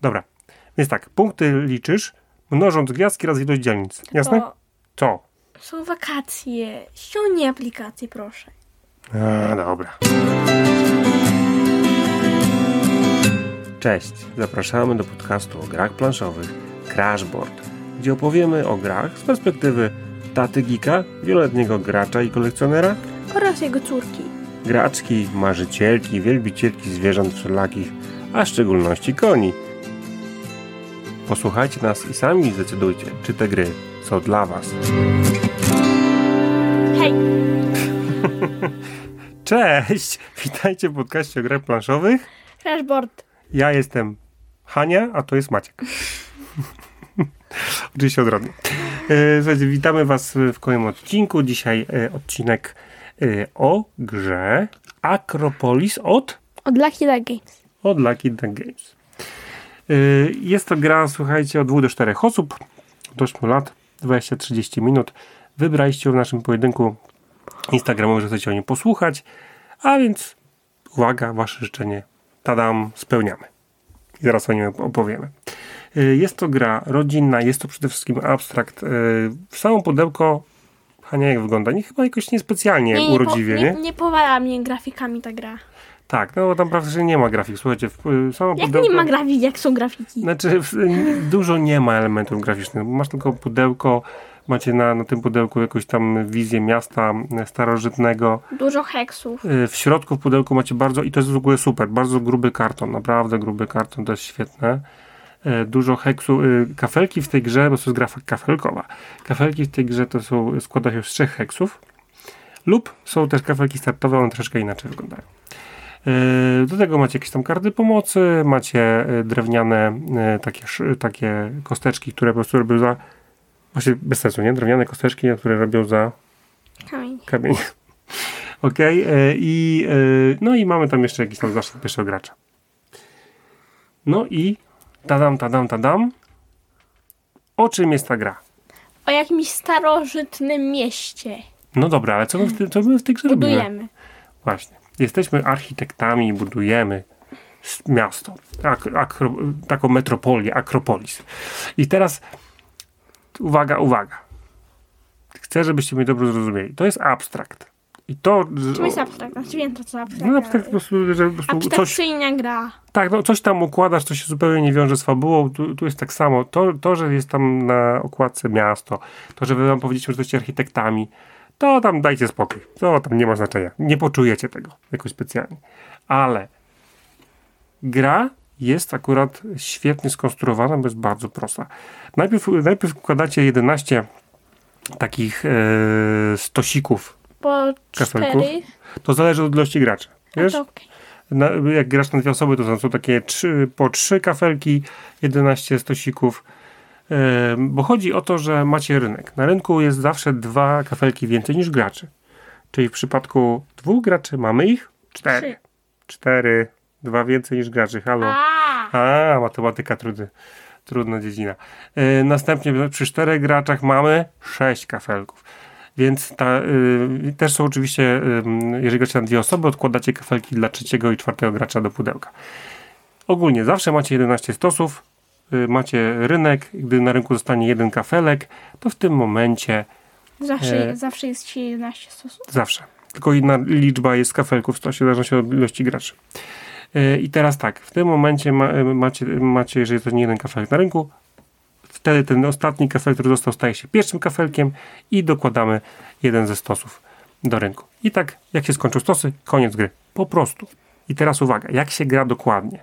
Dobra, więc tak, punkty liczysz, mnożąc gwiazdki razy ilość dzielnic. Jasne? To To. są wakacje. Ściągnij aplikację, proszę. A, dobra. Cześć, zapraszamy do podcastu o grach planszowych Crashboard, gdzie opowiemy o grach z perspektywy taty geeka, wieloletniego gracza i kolekcjonera, Oraz jego córki. graczki, marzycielki, wielbicielki zwierząt wszelakich, a w szczególności koni. Posłuchajcie nas i sami zdecydujcie, czy te gry są dla Was. Hej! Cześć! Witajcie w podcaście o grach planszowych. Crashboard. Ja jestem Hania, a to jest Maciek. Oczywiście odrodnie. E, Słuchajcie, witamy Was w kolejnym odcinku. Dzisiaj e, odcinek e, o grze Acropolis od, Od Lucky Duck Games. od Lucky Duck Games. E, Jest to gra, słuchajcie, od 2 do 4 osób, do 8 lat, 20-30 minut. Wybraliście w naszym pojedynku Instagramowym, że chcecie o nim posłuchać, a więc uwaga, Wasze życzenie, tadam, spełniamy. I zaraz o nim opowiemy. Y, Jest to gra rodzinna, jest to przede wszystkim abstrakt. Y, Samo pudełko, Hania, jak wygląda? Nie, chyba jakoś niespecjalnie urodziwie, po, nie? nie? Nie powala mnie grafikami ta gra. Tak, no bo tam praktycznie nie ma grafik. Słuchajcie, w, y, samo Jak pudełko... nie ma grafiki, jak są grafiki? Znaczy, w- dużo nie ma elementów graficznych. Masz tylko pudełko, macie na, na tym pudełku jakąś tam wizję miasta e, starożytnego. Dużo heksów. Y, W środku w pudełku macie bardzo, i to jest w ogóle super, bardzo gruby karton, naprawdę gruby karton, to jest świetne. Y, Dużo heksu, y, kafelki w tej grze, bo to jest gra kafelkowa. Kafelki w tej grze to są, składa się z trzech heksów. Lub są też kafelki startowe, one troszeczkę inaczej wyglądają. Y, Do tego macie jakieś tam karty pomocy, macie y, drewniane y, takie, takie kosteczki, które po prostu robią za. Właśnie bez sensu, nie? Drewniane kosteczki, które robią za Kamień. kamień. Okej, e, i e, no i mamy tam jeszcze jakiś tam zaszczyt pierwszego gracza. No i tadam, tadam, tadam. O czym jest ta gra? O jakimś starożytnym mieście. No dobra, ale co my w, ty, co my w tej grze robimy? Budujemy. Właśnie. Jesteśmy architektami i budujemy miasto. Ak, akro, taką metropolię, Akropolis. I teraz uwaga, uwaga. Chcę, żebyście mnie dobrze zrozumieli. To jest abstrakt. I to... Czym jest abstrakt? Znaczy wiem to co abstrakt. No abstrakt po prostu, że po prostu coś... Gra. Tak, no coś tam układasz, to się zupełnie nie wiąże z fabułą. Tu, tu jest tak samo. To, to, że jest tam na okładce miasto, to, że wy wam powiedzieliśmy, że jesteście architektami, to tam dajcie spokój. To tam nie ma znaczenia. Nie poczujecie tego jakoś specjalnie. Ale gra jest akurat świetnie skonstruowana, bo jest bardzo prosta. Najpierw, najpierw wkładacie 11 takich e, stosików. Po Kafelków? cztery. To zależy od ilości graczy. Wiesz? okej. na, jak grasz na dwie osoby, to są, są takie trzy, po trzy kafelki, 11 stosików. Bo chodzi o to, że macie rynek. Na rynku jest zawsze dwa kafelki więcej niż graczy. Czyli w przypadku dwóch graczy mamy ich cztery. Cztery, dwa więcej niż graczy. Halo. A, matematyka trudny, trudna dziedzina. Następnie przy czterech graczach mamy sześć kafelków. Więc ta, y, też są oczywiście, y, jeżeli gracie na dwie osoby, odkładacie kafelki dla trzeciego i czwartego gracza do pudełka. Ogólnie zawsze macie 11 stosów, macie rynek, gdy na rynku zostanie jeden kafelek, to w tym momencie zawsze, E. zawsze jest ci 11 stosów. Zawsze. Tylko inna liczba jest kafelków w stosie, zależności od ilości graczy. Yy, I teraz tak, w tym momencie ma, yy, macie, macie, jeżeli to nie jeden kafelek na rynku, wtedy ten ostatni kafel, który został, staje się pierwszym kafelkiem i dokładamy jeden ze stosów do rynku. I tak, jak się skończą stosy, koniec gry. Po prostu. I teraz uwaga, jak się gra dokładnie?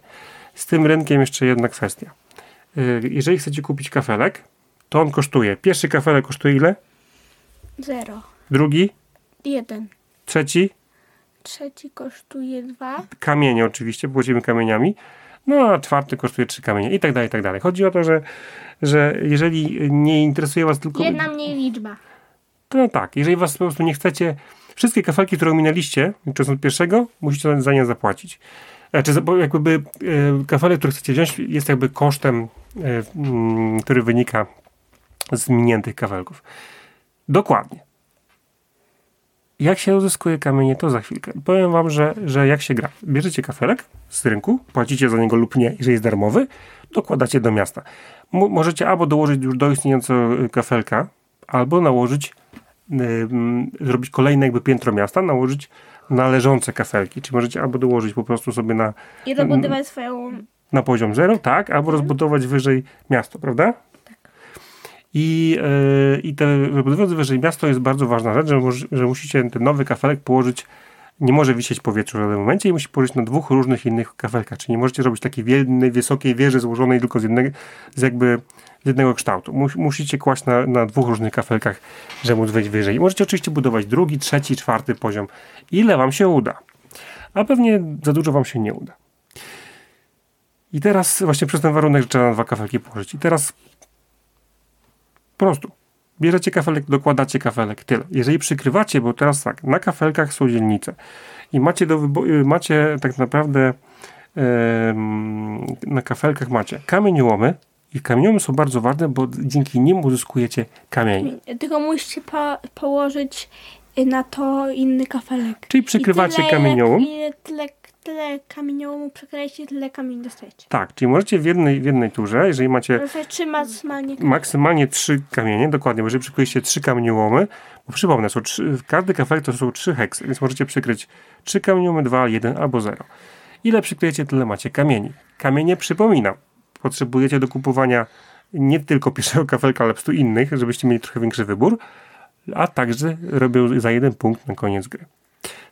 Z tym rynkiem jeszcze jedna kwestia. Yy, Jeżeli chcecie kupić kafelek, to on kosztuje. Pierwszy kafelek kosztuje ile? Zero. Drugi? Jeden. Trzeci? Trzeci kosztuje dwa. kamienie oczywiście, płacimy kamieniami, no a czwarty kosztuje trzy kamienie i tak dalej, i tak dalej. Chodzi o to, że, że jeżeli nie interesuje was tylko... Jedna mniej liczba. To no tak, jeżeli was po prostu nie chcecie... Wszystkie kafelki, które ominęliście, licząc od pierwszego, musicie za nie zapłacić. Znaczy, jakby e, kafelek, który chcecie wziąć, jest jakby kosztem, e, mm, który wynika z miniętych kafelków. Dokładnie. Jak się uzyskuje kamienie, to za chwilkę. Powiem wam, że, że jak się gra. Bierzecie kafelek z rynku, płacicie za niego lub nie, jeżeli jest darmowy, dokładacie do miasta. Mo- możecie albo dołożyć już do istniejącego kafelka, albo nałożyć, zrobić kolejne jakby piętro miasta, nałożyć należące kafelki. Czy możecie albo dołożyć po prostu sobie na, I rozbudować swoją... na poziom zero, tak, albo rozbudować wyżej miasto, prawda? I, yy, I te rozbudować wyżej miasto jest bardzo ważna rzecz, że, że musicie ten nowy kafelek położyć, nie może wisieć w powietrzu w żadnym momencie i musi położyć na dwóch różnych innych kafelkach, czyli nie możecie robić takiej jednej wysokiej wieży złożonej tylko z jednego, z jakby z jednego kształtu. Mus, musicie kłaść na, na dwóch różnych kafelkach, żeby móc wejść wyżej. I możecie oczywiście budować drugi, trzeci, czwarty poziom, ile wam się uda. A pewnie za dużo wam się nie uda. I teraz właśnie przez ten warunek, że trzeba na dwa kafelki położyć. I teraz po prostu bierzecie kafelek, dokładacie kafelek, tyle. Jeżeli przykrywacie, bo teraz tak, na kafelkach są dzielnice i macie do wybo- y, macie tak naprawdę em, na kafelkach macie kamieniołomy i kamieniołomy są bardzo ważne, bo dzięki nim uzyskujecie kamień. Tylko musicie po, położyć na to inny kafelek. Czyli przykrywacie I tyle, kamieniołom. Ile, tyle, tyle kamieniołomu przykryjecie, tyle kamieni dostajecie. Tak, czyli możecie w jednej, w jednej turze, jeżeli macie trzymać maksymalnie maksymalnie trzy kamienie, dokładnie, bo jeżeli przykryjecie trzy kamieniołomy, bo przypomnę, są trzy, każdy kafelek to są trzy heksy, więc możecie przykryć trzy kamieniołomy, dwa, jeden albo zero. Ile przykryjecie, tyle macie kamieni. Kamienie, przypominam, potrzebujecie do kupowania nie tylko pierwszego kafelka, ale po prostu innych, żebyście mieli trochę większy wybór, a także robią za jeden punkt na koniec gry.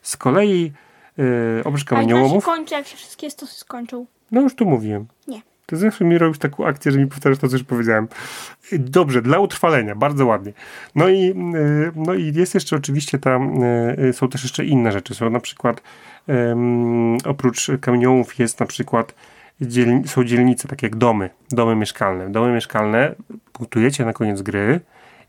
Z kolei yy, oprócz A jak się kamieniołomów, kończy, jak się wszystkie stosy skończą. no już tu mówiłem. Nie. Ty zawsze mi robisz taką akcję, że mi powtarzasz to, co już powiedziałem. Dobrze, dla utrwalenia, bardzo ładnie. No i, y, no i jest jeszcze oczywiście tam, y, są też jeszcze inne rzeczy. Są na przykład, em, oprócz kamieniołów jest na przykład, dzielni- są dzielnice, takie jak domy, domy mieszkalne. Domy mieszkalne punktujecie na koniec gry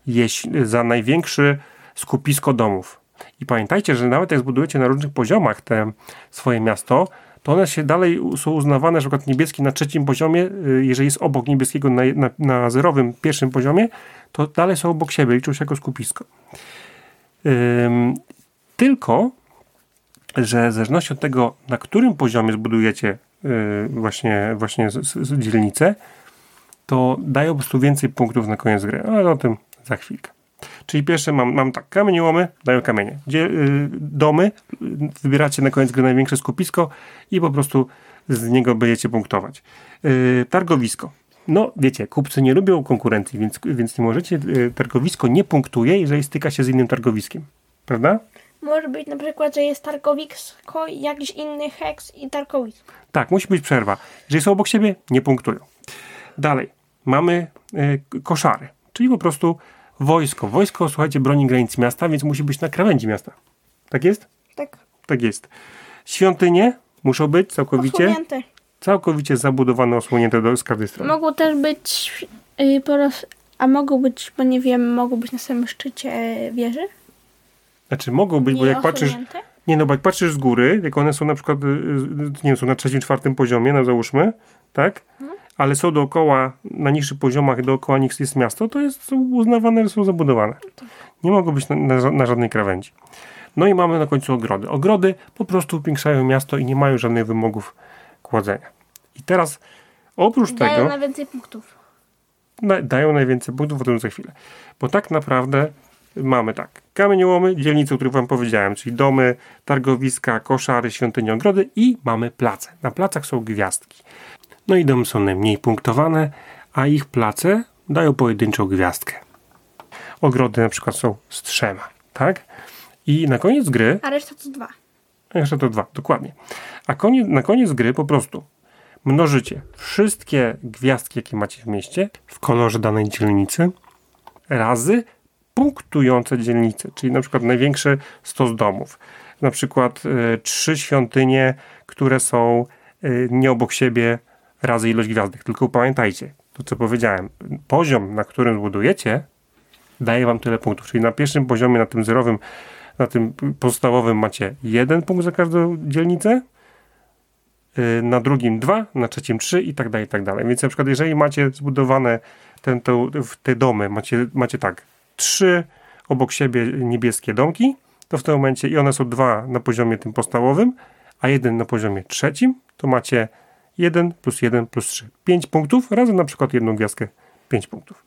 jeśli, za największy skupisko domów. I pamiętajcie, że nawet jak zbudujecie na różnych poziomach te swoje miasto, to one się dalej są uznawane, na przykład niebieski na trzecim poziomie, y, jeżeli jest obok niebieskiego na, na, na zerowym pierwszym poziomie, to dalej są obok siebie, liczą się jako skupisko. Ym, tylko, że w zależności od tego, na którym poziomie zbudujecie y, właśnie, właśnie z, z, z dzielnicę, to dają po prostu więcej punktów na koniec gry, ale o tym za chwilkę. Czyli pierwsze mam, mam tak, kamieniołomy dają kamienie. Dzie, y, domy, wybieracie na koniec gry największe skupisko i po prostu z niego będziecie punktować. Y, targowisko. No, wiecie, kupcy nie lubią konkurencji, więc, więc nie możecie, y, targowisko nie punktuje, jeżeli styka się z innym targowiskiem. Prawda? Może być na przykład, że jest targowisko, jakiś inny heks i targowisko. Tak, musi być przerwa. Jeżeli są obok siebie, nie punktują. Dalej, mamy y, koszary, czyli po prostu wojsko. Wojsko, słuchajcie, broni granic miasta, więc musi być na krawędzi miasta. Tak jest? Tak. Tak jest. Świątynie muszą być całkowicie, Osłonięte. całkowicie zabudowane, osłonięte do, z każdej strony. Mogą też być y, po roz... A mogą być, bo nie wiem, mogą być na samym szczycie e, wieży? Znaczy mogą być, bo Nie jak patrzysz, nie no, bo jak patrzysz z góry, jak one są na przykład, y, y, nie wiem, są na trzecim, czwartym poziomie, no załóżmy, tak? Ale są dookoła, na niższych poziomach, dookoła nich jest miasto, to jest są uznawane, że są zabudowane. Nie mogą być na, na, na żadnej krawędzi. No i mamy na końcu ogrody. Ogrody po prostu upiększają miasto i nie mają żadnych wymogów kładzenia. I teraz oprócz Dają tego na więcej punktów. na, dają najwięcej punktów, o tym za chwilę. Bo tak naprawdę mamy tak, kamieniołomy, dzielnice, o których wam powiedziałem, czyli domy, targowiska, koszary, świątynie, ogrody i mamy place. Na placach są gwiazdki. No i domy są najmniej punktowane, a ich place dają pojedynczą gwiazdkę. Ogrody na przykład są z trzema, tak? I na koniec gry A reszta to dwa. a Jeszcze to dwa, dokładnie. A koniec, na koniec gry po prostu mnożycie wszystkie gwiazdki, jakie macie w mieście, w kolorze danej dzielnicy, razy punktujące dzielnice, czyli na przykład największe 100 z domów. Na przykład y, trzy świątynie, które są y, nie obok siebie razy ilość gwiazdek. Tylko pamiętajcie, to co powiedziałem, poziom, na którym budujecie, daje wam tyle punktów. Czyli na pierwszym poziomie, na tym zerowym, na tym podstawowym macie jeden punkt za każdą dzielnicę, yy, na drugim dwa, na trzecim trzy i tak dalej, i tak dalej. Więc na przykład jeżeli macie zbudowane ten, te, w te domy, macie, macie tak, trzy obok siebie niebieskie domki to w tym momencie i one są dwa na poziomie tym podstawowym, a jeden na poziomie trzecim, to macie 1 plus 1 plus 3. 5 punktów, razem na przykład jedną gwiazdkę 5 punktów.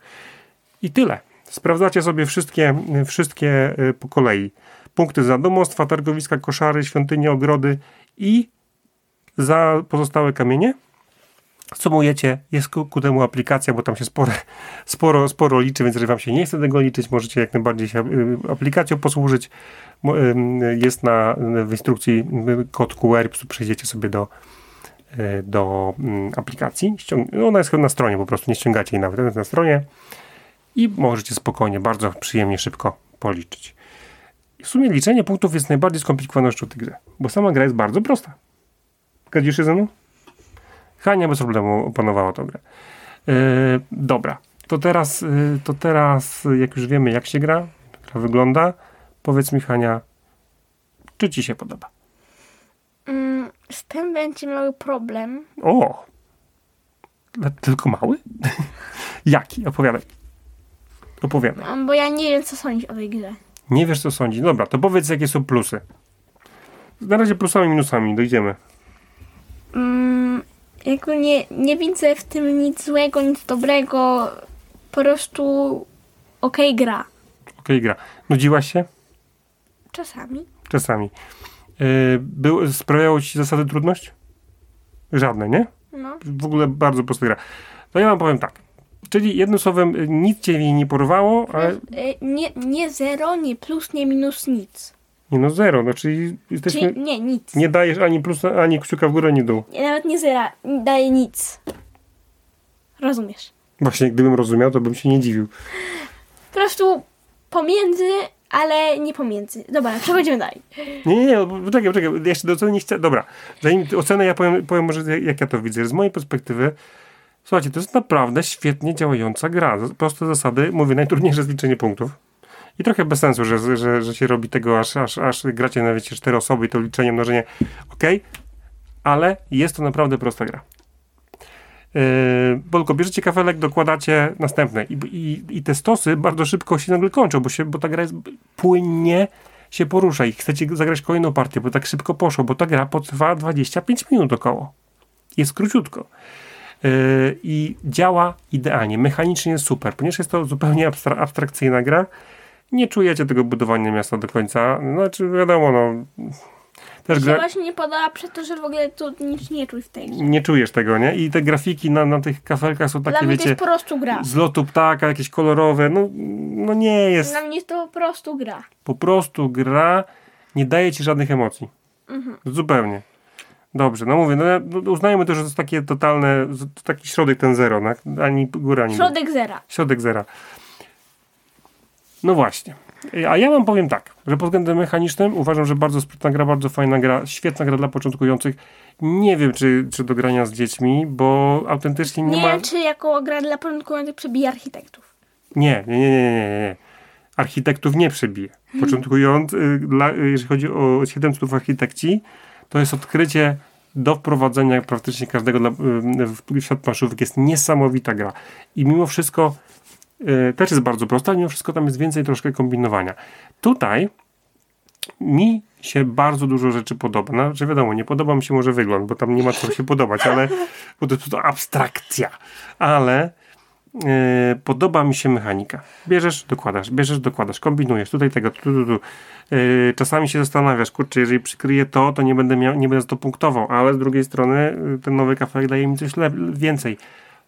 I tyle. Sprawdzacie sobie wszystkie, wszystkie y, po kolei. Punkty za domostwa, targowiska, koszary, świątynie, ogrody i za pozostałe kamienie sumujecie, jest ku, ku, temu aplikacja, bo tam się sporo, sporo, sporo liczy, więc jeżeli wam się nie chce tego liczyć, możecie jak najbardziej się y, aplikacją posłużyć. Jest na, w instrukcji kod QR, przejdziecie sobie do, y, do mm, aplikacji. Ściąg- ona jest na stronie po prostu, nie ściągacie jej nawet, jest na stronie i możecie spokojnie, bardzo przyjemnie, szybko policzyć. W sumie liczenie punktów jest najbardziej skomplikowaną rzeczą tej grze, bo sama gra jest bardzo prosta. Zgodzisz się ze mną? Hania bez problemu opanowała tę grę. Yy, dobra, to teraz, yy, to teraz, jak już wiemy, jak się gra, gra wygląda, powiedz mi, Hania, czy ci się podoba? Z tym będzie mały problem. O! Tylko mały? Jaki? Opowiadaj. Opowiadaj. No, bo ja nie wiem, co sądzić o tej grze. Nie wiesz, co sądzi. Dobra, to powiedz, jakie są plusy. Na razie plusami i minusami, dojdziemy. Mm, jakby nie, nie widzę w tym nic złego, nic dobrego. Po prostu okej okay, gra. Okej okay, gra. Nudziłaś się? Czasami. Czasami. Yy, był, sprawiało ci zasady trudność? Żadne, nie? No. W ogóle bardzo prosta gra. To ja wam powiem tak. Czyli jednym słowem, nic cię nie porwało, ale... Nie, nie zero, nie plus, nie minus, nic. Nie no, zero, no czyli jesteśmy... Czyli nie, nic. Nie dajesz ani plus, ani kciuka w górę, ani dół. Nie, nawet nie zera, nie daje nic. Rozumiesz. Właśnie, gdybym rozumiał, to bym się nie dziwił. Po prostu pomiędzy, ale nie pomiędzy. Dobra, przechodzimy dalej. Nie, nie, nie, poczekaj, poczekaj, jeszcze do oceny nie chcę... Dobra, zanim ocenę ja powiem, powiem może jak ja to widzę. Z mojej perspektywy Słuchajcie, to jest naprawdę świetnie działająca gra. Proste zasady, mówię, najtrudniejsze jest liczenie punktów. I trochę bez sensu, że, że, że się robi tego, aż, aż, aż gracie na wiecie, cztery osoby i to liczenie, mnożenie. ok, ale jest to naprawdę prosta gra. Yy, bo tylko bierzecie kafelek, dokładacie następne. I, i, I te stosy bardzo szybko się nagle kończą, bo, się, bo ta gra jest płynnie się porusza i chcecie zagrać kolejną partię, bo tak szybko poszło, bo ta gra potrwa 25 minut około. Jest króciutko. Yy, i działa idealnie. Mechanicznie jest super, ponieważ jest to zupełnie abstra abstrakcyjna gra. Nie czujecie tego budowania miasta do końca. Znaczy, wiadomo, no. Też gra... właśnie nie podoba przez to, że w ogóle tu nic nie czuć w tej grze. Nie czujesz tego, nie? I te grafiki na, na tych kafelkach są takie, Dla mnie wiecie... to jest po prostu gra. Z lotu ptaka, jakieś kolorowe. No, no nie jest... Dla mnie jest to po prostu gra. Po prostu gra nie daje ci żadnych emocji. Mhm. Zupełnie. Dobrze, no mówię, no, no uznajmy to, że to jest takie totalne, to taki środek ten zero, ani góra, ani Środek dół. zera. Środek zera. No właśnie. A ja wam powiem tak, że pod względem mechanicznym uważam, że bardzo sprytna gra, bardzo fajna gra, świetna gra dla początkujących. Nie wiem, czy, czy do grania z dziećmi, bo autentycznie nie, nie ma... Nie czy jako gra dla początkujących przebije architektów. Nie, nie, nie, nie, nie, nie. Architektów nie przebije. Początkując, y, dla, y, jeżeli chodzi o 700 architekci, to jest odkrycie do wprowadzenia praktycznie każdego dla, w świat planszówek. Jest niesamowita gra. I mimo wszystko y, też jest bardzo prosta, mimo wszystko tam jest więcej troszkę kombinowania. Tutaj mi się bardzo dużo rzeczy podoba. Znaczy wiadomo, nie podoba mi się może wygląd, bo tam nie ma co się podobać, ale bo to to abstrakcja. Ale Yy, podoba mi się mechanika. Bierzesz, dokładasz, bierzesz, dokładasz, kombinujesz, tutaj tego, tu, tu, tu. Yy, czasami się zastanawiasz, kurczę, jeżeli przykryję to, to nie będę miał, nie będę za to punktował, ale z drugiej strony yy, ten nowy kafelek daje mi coś więcej.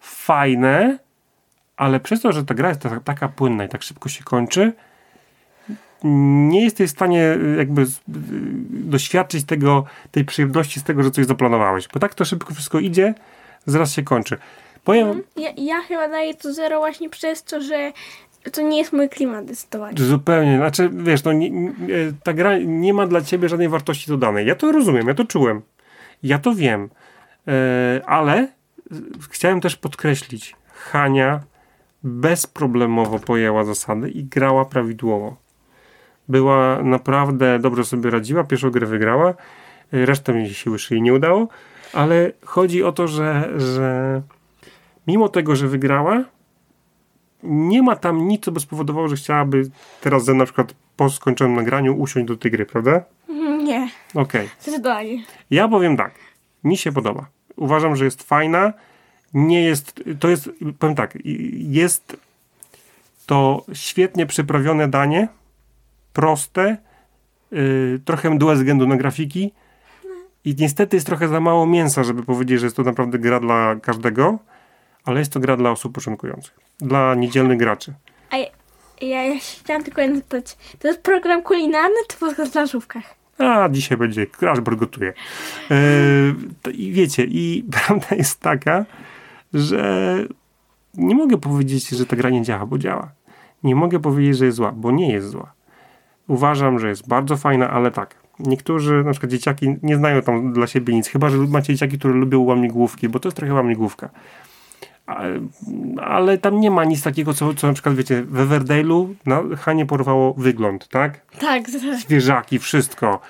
Fajne, ale przez to, że ta gra jest taka, taka płynna i tak szybko się kończy, nie jesteś w stanie yy, jakby yy, doświadczyć tego, tej przyjemności z tego, że coś zaplanowałeś, bo tak to szybko wszystko idzie, zaraz się kończy. Powiem... Mhm. Ja, ja chyba daję to zero właśnie przez to, że to nie jest mój klimat zdecydowanie. Zupełnie. Znaczy, wiesz, no, nie, nie, ta gra nie ma dla ciebie żadnej wartości dodanej. Ja to rozumiem, ja to czułem. Ja to wiem. E, ale chciałem też podkreślić, Hania bezproblemowo pojęła zasady i grała prawidłowo. Była naprawdę dobrze sobie radziła, pierwszą grę wygrała, resztę mi się już jej nie udało, ale chodzi o to, że, że mimo tego, że wygrała, nie ma tam nic, co by spowodowało, że chciałaby teraz na przykład po skończonym nagraniu usiąść do tej gry, prawda? Nie, Okej. zdecydowanie. Ja powiem tak, mi się podoba. Uważam, że jest fajna. Nie jest, to jest, powiem tak, jest to świetnie przyprawione danie, proste, yy, trochę mdłe ze względu na grafiki i niestety jest trochę za mało mięsa, żeby powiedzieć, że jest to naprawdę gra dla każdego, ale jest to gra dla osób początkujących, dla niedzielnych graczy. A ja, ja, chciałam tylko jedno zapytać. To jest program kulinarny czy podcast w planszówkach? A dzisiaj będzie Crashboard gotuje. Yy, to I wiecie, i prawda jest taka, że nie mogę powiedzieć, że ta gra nie działa, bo działa. Nie mogę powiedzieć, że jest zła, bo nie jest zła. Uważam, że jest bardzo fajna, ale tak. Niektórzy, na przykład dzieciaki, nie znają tam dla siebie nic, chyba że macie dzieciaki, które lubią łamigłówki, bo to jest trochę łamigłówka. Ale, ale tam nie ma nic takiego, co, co na przykład, wiecie, w Everdale'u na Hanie porwało wygląd, tak? Tak, z- zwierzaki, wszystko.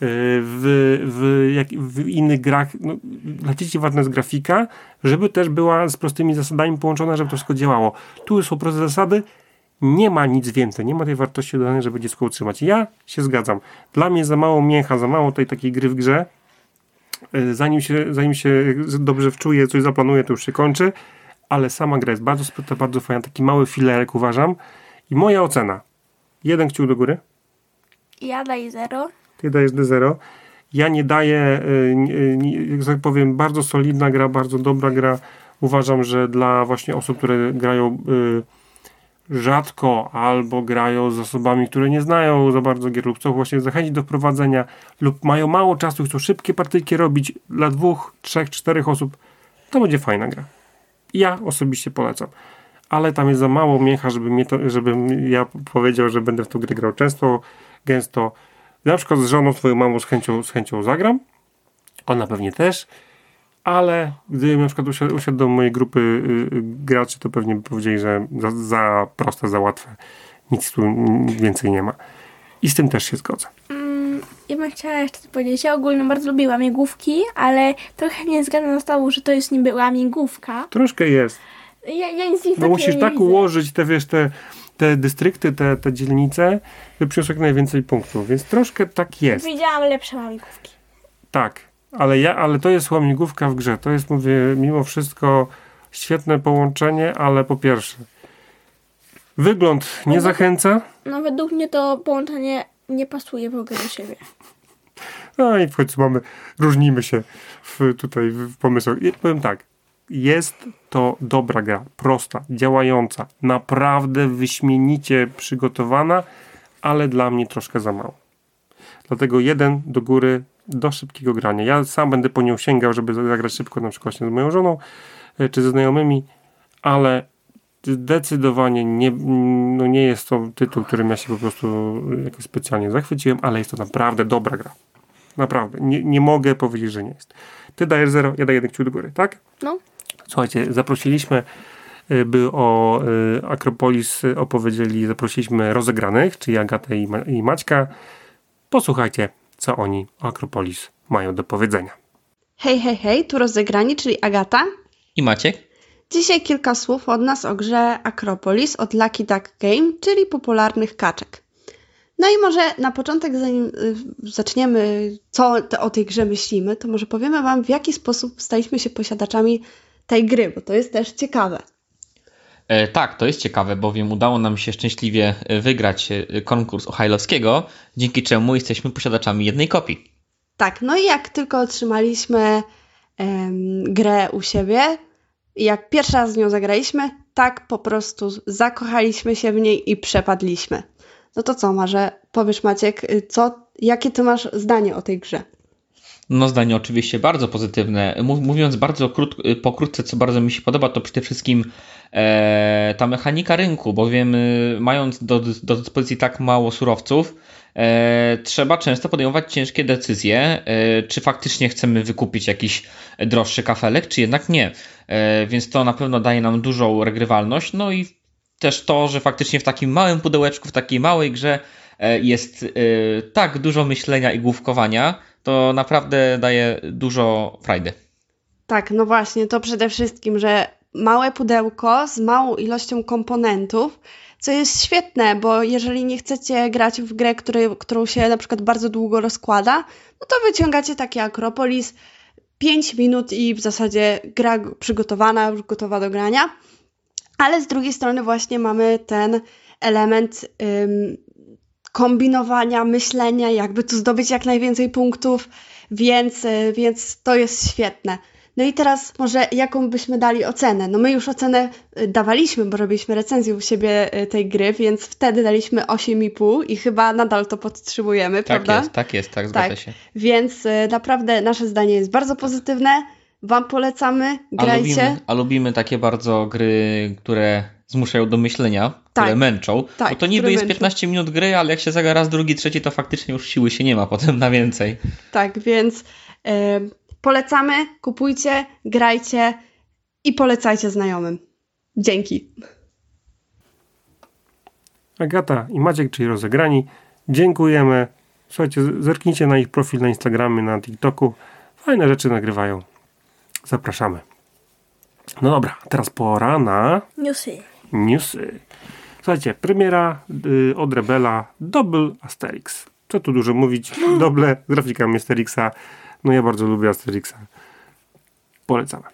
Yy, W, w, jak, w innych grach no, dla dzieci ważna jest grafika, żeby też była z prostymi zasadami połączona, żeby to wszystko działało. Tu są proste zasady, nie ma nic więcej, nie ma tej wartości dodanej, żeby dziecko utrzymać. Ja się zgadzam. Dla mnie za mało mięcha, za mało tej takiej gry w grze. Yy, Zanim się, zanim się dobrze wczuje, coś zaplanuje, to już się kończy, ale sama gra jest bardzo sprytna, bardzo fajna, taki mały filerek uważam. I moja ocena. Jeden kciuk do góry. ja daję zero. Ty dajesz D0. Ja nie daję, y, nie- jak tak powiem, bardzo solidna gra, bardzo dobra gra. Uważam, że dla właśnie osób, które grają y, rzadko albo grają z osobami, które nie znają za bardzo gier lub chcą właśnie zachęcić do wprowadzenia lub mają mało czasu, chcą szybkie partyjki robić dla dwóch, trzech, czterech osób, to będzie fajna gra. Ja osobiście polecam. Ale tam jest za mało mięcha, żeby mnie to, żebym ja powiedział, że będę w tą grę grał często, gęsto. Na przykład z żoną, twoją mamą z chęcią, z chęcią zagram. Ona pewnie też. Ale gdybym na przykład usiadł, usiadł do mojej grupy y, y, graczy, to pewnie by powiedzieli, że za, za proste, za łatwe. Nic tu więcej nie ma. I z tym też się zgodzę. Mm, ja bym chciała jeszcze coś powiedzieć. Ja ogólnie bardzo lubię łamigłówki, ale trochę nie zgadzam z tobą, że to jest niby łamigłówka. Troszkę jest. Ja, ja nic, nic Bo takiego musisz nie tak widzę. ułożyć te, wiesz, te, te dystrykty, te, te dzielnice, żeby przyniosło jak najwięcej punktów. Więc troszkę tak jest. Widziałam lepsze łamigłówki. Tak, ale ja, ale to jest łamigłówka w grze. To jest, mówię, mimo wszystko świetne połączenie, ale po pierwsze, wygląd nie Mhm. zachęca. No według mnie to połączenie nie pasuje w ogóle do siebie. No i w końcu mamy, różnimy się w, tutaj w pomysłach. I powiem tak, jest to dobra gra, prosta, działająca, naprawdę wyśmienicie przygotowana, ale dla mnie troszkę za mało. Dlatego jeden do góry, do szybkiego grania. Ja sam będę po nią sięgał, żeby zagrać szybko, na przykład z moją żoną e, czy ze znajomymi, ale zdecydowanie nie, no nie jest to tytuł, którym ja się po prostu jakoś specjalnie zachwyciłem, ale jest to naprawdę dobra gra. Naprawdę. Nie, nie mogę powiedzieć, że nie jest. Ty dajesz 0, ja daję jeden kciuk do góry, tak? No. Słuchajcie, zaprosiliśmy, y, by o y, Akropolis opowiedzieli, zaprosiliśmy rozegranych, czyli Agatę i, Ma- i Maćka. Posłuchajcie, co oni o Akropolis mają do powiedzenia. Hej, hej, hej, tu rozegrani, czyli Agata. I Maciek? Dzisiaj kilka słów od nas o grze Acropolis od Lucky Duck Game, czyli popularnych kaczek. No i może na początek, zanim y, zaczniemy, co o tej grze myślimy, to może powiemy Wam, w jaki sposób staliśmy się posiadaczami tej gry, bo to jest też ciekawe. E, tak, to jest ciekawe, bowiem udało nam się szczęśliwie e, wygrać e, konkurs Ochajlowskiego, dzięki czemu jesteśmy posiadaczami jednej kopii. Tak, no i jak tylko otrzymaliśmy em, grę u siebie, jak pierwszy raz z nią zagraliśmy, tak po prostu zakochaliśmy się w niej i przepadliśmy. No to co, może powiesz Maciek, co, jakie ty masz zdanie o tej grze? No zdanie oczywiście bardzo pozytywne. Mów, mówiąc bardzo krót, pokrótce, co bardzo mi się podoba, to przede wszystkim e, ta mechanika rynku, bowiem e, mając do, do dyspozycji tak mało surowców, e, trzeba często podejmować ciężkie decyzje, e, czy faktycznie chcemy wykupić jakiś droższy kafelek, czy jednak nie. E, więc to na pewno daje nam dużą regrywalność, no i też to, że faktycznie w takim małym pudełeczku, w takiej małej grze e, jest e, tak dużo myślenia i główkowania, to naprawdę daje dużo frajdy. Tak, no właśnie, to przede wszystkim, że małe pudełko z małą ilością komponentów, co jest świetne, bo jeżeli nie chcecie grać w grę, który, którą się na przykład bardzo długo rozkłada, no to wyciągacie taki Akropolis, 5 minut i w zasadzie gra przygotowana, gotowa do grania. Ale z drugiej strony właśnie mamy ten element ym, kombinowania, myślenia, jakby tu zdobyć jak najwięcej punktów, więc, y, więc to jest świetne. No i teraz może jaką byśmy dali ocenę? No my już ocenę y, dawaliśmy, bo robiliśmy recenzję u siebie y, tej gry, więc wtedy daliśmy 8,5 i chyba nadal to podtrzymujemy, Tak prawda? jest, tak jest, tak, zgadza Tak. się. Więc naprawdę nasze zdanie jest bardzo pozytywne. Wam polecamy, A grajcie. lubimy, a lubimy takie bardzo gry, które zmuszają do myślenia, które Tak. męczą. Tak, bo to niby które jest męczą. 15 minut gry, ale jak się zagra raz, drugi, trzeci, to faktycznie już siły się nie ma potem na więcej. Tak, więc y, polecamy, kupujcie, grajcie i polecajcie znajomym. Dzięki. Agata i Maciek, czyli rozegrani. Dziękujemy. Słuchajcie, zerknijcie na ich profil na Instagramie, na TikToku. Fajne rzeczy nagrywają. Zapraszamy. No dobra, teraz pora na Newsy. Newsy. Słuchajcie, premiera y, od Rebela Double Asterix. Co tu dużo mówić? Doble z grafikami Asterixa. No ja bardzo lubię Asterixa. Polecamy.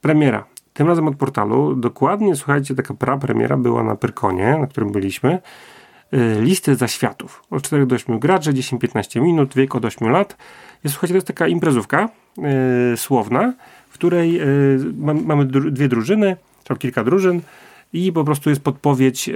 Premiera. Tym razem od portalu. Dokładnie, słuchajcie, taka pra-premiera była na Pyrkonie, na którym byliśmy. Y, listy zaświatów. Od 4 do 8 graczy, 10-15 minut, wiek od 8 lat. Jest, słuchajcie, to jest taka imprezówka y, słowna, w której y, mam, mamy dru- dwie drużyny, czy kilka drużyn i po prostu jest podpowiedź, y,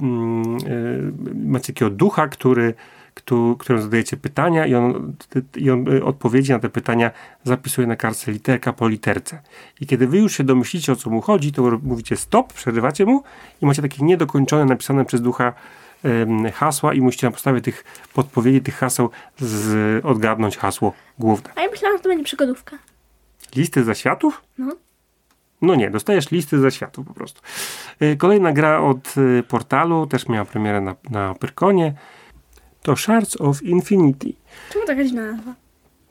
mm, y, macie takiego ducha, który, któ- któremu zadajecie pytania i on, i on y, odpowiedzi na te pytania zapisuje na kartce literka po literce. I kiedy wy już się domyślicie, o co mu chodzi, to mówicie stop, przerywacie mu i macie takie niedokończone, napisane przez ducha hasła i musicie na podstawie tych podpowiedzi, tych haseł z, odgadnąć hasło główne. A ja myślałam, że to będzie przygodówka. Listy zaświatów? No. No nie, dostajesz listy zaświatów po prostu. Y, Kolejna gra od y, portalu, też miała premierę na, na Pyrkonie. To Shards of Infinity. Czemu taka dziwna nazwa?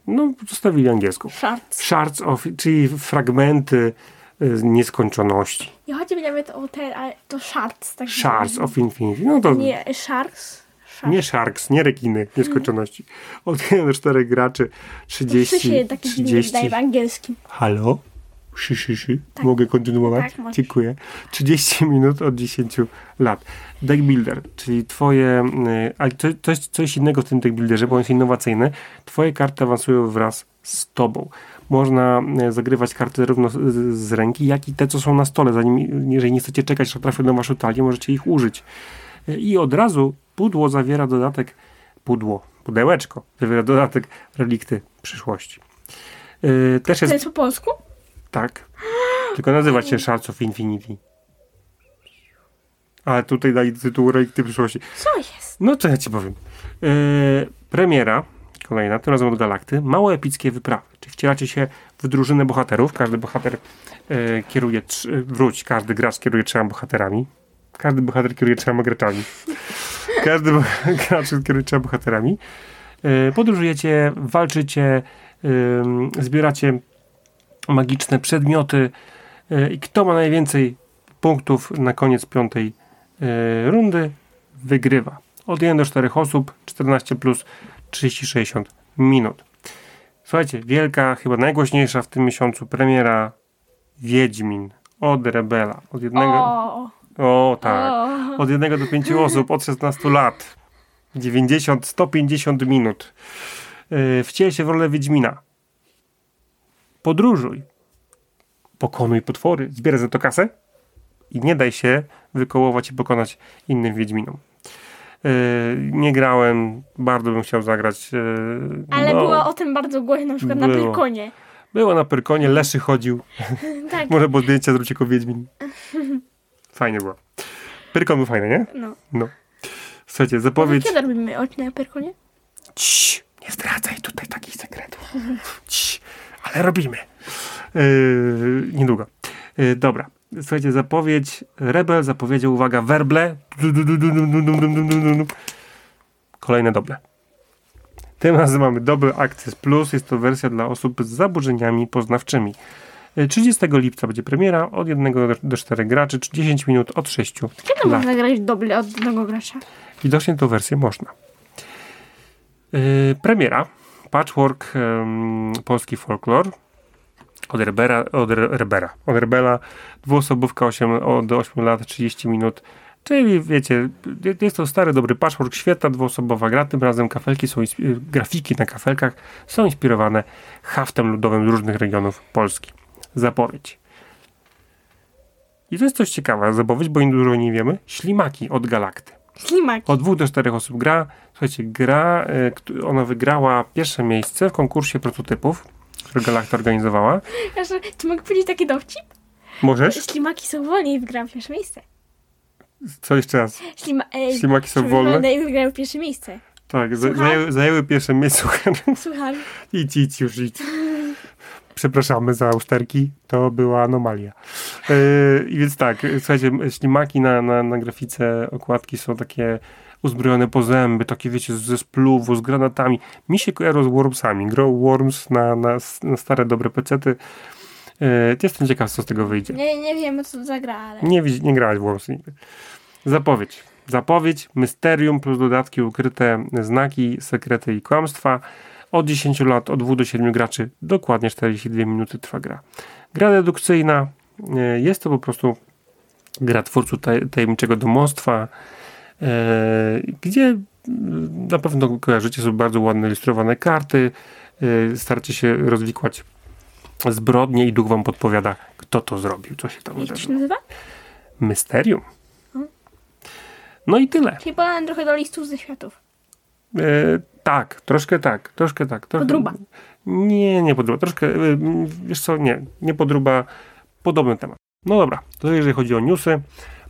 No, zostawili angielską. Shards. Shards of, czyli fragmenty y, nieskończoności. Ja chodzi mi nawet o te, ale to shards. Tak Shards of Infinity. No to Nie, sharks. Sharks. nie sharks, nie rekiny nieskończoności. Od 1 do 4 graczy, 30, To się taki dziwny 30. wydaje w angielskim. Halo? Szy, szy, szy. Mogę kontynuować? Tak. Dziękuję. 30 minut od 10 lat. Deck Builder, czyli twoje, ale to, to jest coś innego w tym deck builderze, bo on jest innowacyjny. Twoje karty awansują wraz z tobą. Można zagrywać karty zarówno z, z ręki, jak i te, co są na stole. Zanim, jeżeli nie chcecie czekać, aż trafią na waszą talię, możecie ich użyć. I od razu pudło zawiera dodatek, pudło, pudełeczko, zawiera dodatek relikty przyszłości. Y, Też To jest jest po polsku? Tak. Tylko nazywa się Shards of Infinity. Ale tutaj dali tytuł Relikty przyszłości. Co jest? No co ja ci powiem. Yy, premiera, kolejna, tym razem od Galakty. Mało epickie wyprawy. Czy wcielacie się w drużynę bohaterów? Każdy bohater yy, kieruje, trz- wróć, każdy gracz kieruje trzema bohaterami. Każdy bohater kieruje trzema graczami. Każdy bo- gracz kieruje trzema bohaterami. Yy, podróżujecie, walczycie, zbieracie magiczne przedmioty yy, i kto ma najwięcej punktów na koniec piątej yy, rundy, wygrywa. Od 1 do 4 osób, 14 plus 30-60 minut. Słuchajcie, wielka, chyba najgłośniejsza w tym miesiącu premiera Wiedźmin od Rebela. Od jednego. O, O, tak. o. Od 1 do 5 osób, od 16 lat. 90-150 minut. Yy, Wciel się w rolę Wiedźmina. Podróżuj. Pokonuj potwory. Zbieraj za to kasę i nie daj się wykołować i pokonać innym Wiedźminom. Yy, nie grałem, bardzo bym chciał zagrać. Yy, Ale no, było o tym bardzo głośno, na przykład na Było. Pyrkonie. było na Pyrkonie, Leszy chodził. Tak, Może bo zdjęcia zrobić jako Wiedźmin. Fajnie było. Pyrkon był fajny, nie? no. No. Słuchajcie, zapowiedź... Kiedy robimy odcinek na Pyrkonie? Cii, nie zdradzaj tutaj takich sekretów. Cii, ale robimy. Yy, niedługo. Yy, dobra. Słuchajcie, zapowiedź. Rebel zapowiedział, uwaga, werble. Kolejne doble. Tym razem mamy Double Access Plus. Jest to wersja dla osób z zaburzeniami poznawczymi. 30 lipca będzie premiera od 1 do 4 graczy, 10 minut od 6. Kiedy lat. można grać doble od jednego gracza? Widocznie tą wersję można. Yy, premiera Patchwork em, Polski Folklor od Rebera, od Re- Rebera, od Rebela, dwuosobówka 8, od 8 lat, 30 minut, czyli wiecie, jest to stary, dobry patchwork, świetna dwuosobowa gra, tym razem kafelki są, grafiki na kafelkach są inspirowane haftem ludowym z różnych regionów Polski. Zapowiedź. I to jest coś ciekawe, zapowiedź, bo im dużo nie wiemy. Ślimaki od Galakty. Ślimaki. Od dwóch do czterech osób gra. Słuchajcie, gra, któ- ona wygrała pierwsze miejsce w konkursie prototypów, który Galacta organizowała. Jeszcze, czy mogę powiedzieć taki dowcip? Możesz? Ślimaki są wolni i wygrają pierwsze miejsce. Co jeszcze raz? Ślima, e, Ślimaki są wolne? i wygrają pierwsze miejsce. Tak, zajęły, zajęły pierwsze miejsce. Słucham. idź, idź już, idź. Przepraszamy za usterki, to była anomalia. Yy, I więc tak, słuchajcie, ślimaki na, na, na grafice okładki są takie uzbrojone po zęby, takie wiecie, ze spluwu, z granatami. Mi się kojarzą z Wormsami. Grow Worms na, na, na stare, dobre pecety. Yy, jestem ciekaw, co z tego wyjdzie. Nie, nie wiem, co to za gra, ale... Nie, nie grałeś w Worms nigdy. Zapowiedź. Zapowiedź, mysterium plus dodatki, ukryte znaki, sekrety i kłamstwa. Od 10 lat, od 2 do 7 graczy, dokładnie 42 minuty trwa gra. Gra dedukcyjna, jest to po prostu gra twórców taj, tajemniczego domostwa, e, gdzie mm, na pewno kojarzycie sobie bardzo ładne ilustrowane karty, e, starcie się rozwikłać zbrodnie i duch wam podpowiada, kto to zrobił, co się tam Jak to się wydarzyło. nazywa? Mysterium. No i tyle. Czyli podałem trochę do listów ze światów. E, tak, troszkę tak, troszkę tak. Trochę, Podruba. Nie, nie podruba. Troszkę, e, wiesz co, nie, nie podruba. Podobny temat. No dobra, to jeżeli chodzi o newsy.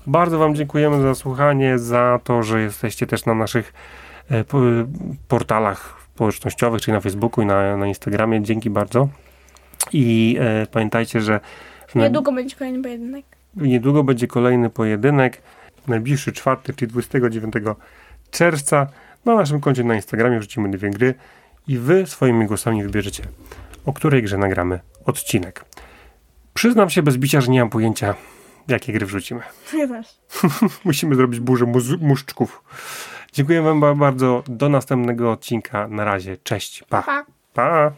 Bardzo Wam dziękujemy za słuchanie, za to, że jesteście też na naszych e, po, portalach społecznościowych, czyli na Facebooku i na, na Instagramie. Dzięki bardzo. I e, pamiętajcie, że Niedługo będzie kolejny pojedynek. Niedługo będzie kolejny pojedynek. Najbliższy czwartek, czyli 29 czerwca. Na naszym koncie na Instagramie wrzucimy dwie gry i wy swoimi głosami wybierzecie, o której grze nagramy odcinek. Przyznam się bez bicia, że nie mam pojęcia, jakie gry wrzucimy. Ja też. Musimy zrobić burzę muz- muszczków. Dziękuję wam ba- bardzo. Do następnego odcinka. Na razie. Cześć. Pa. Pa. Pa.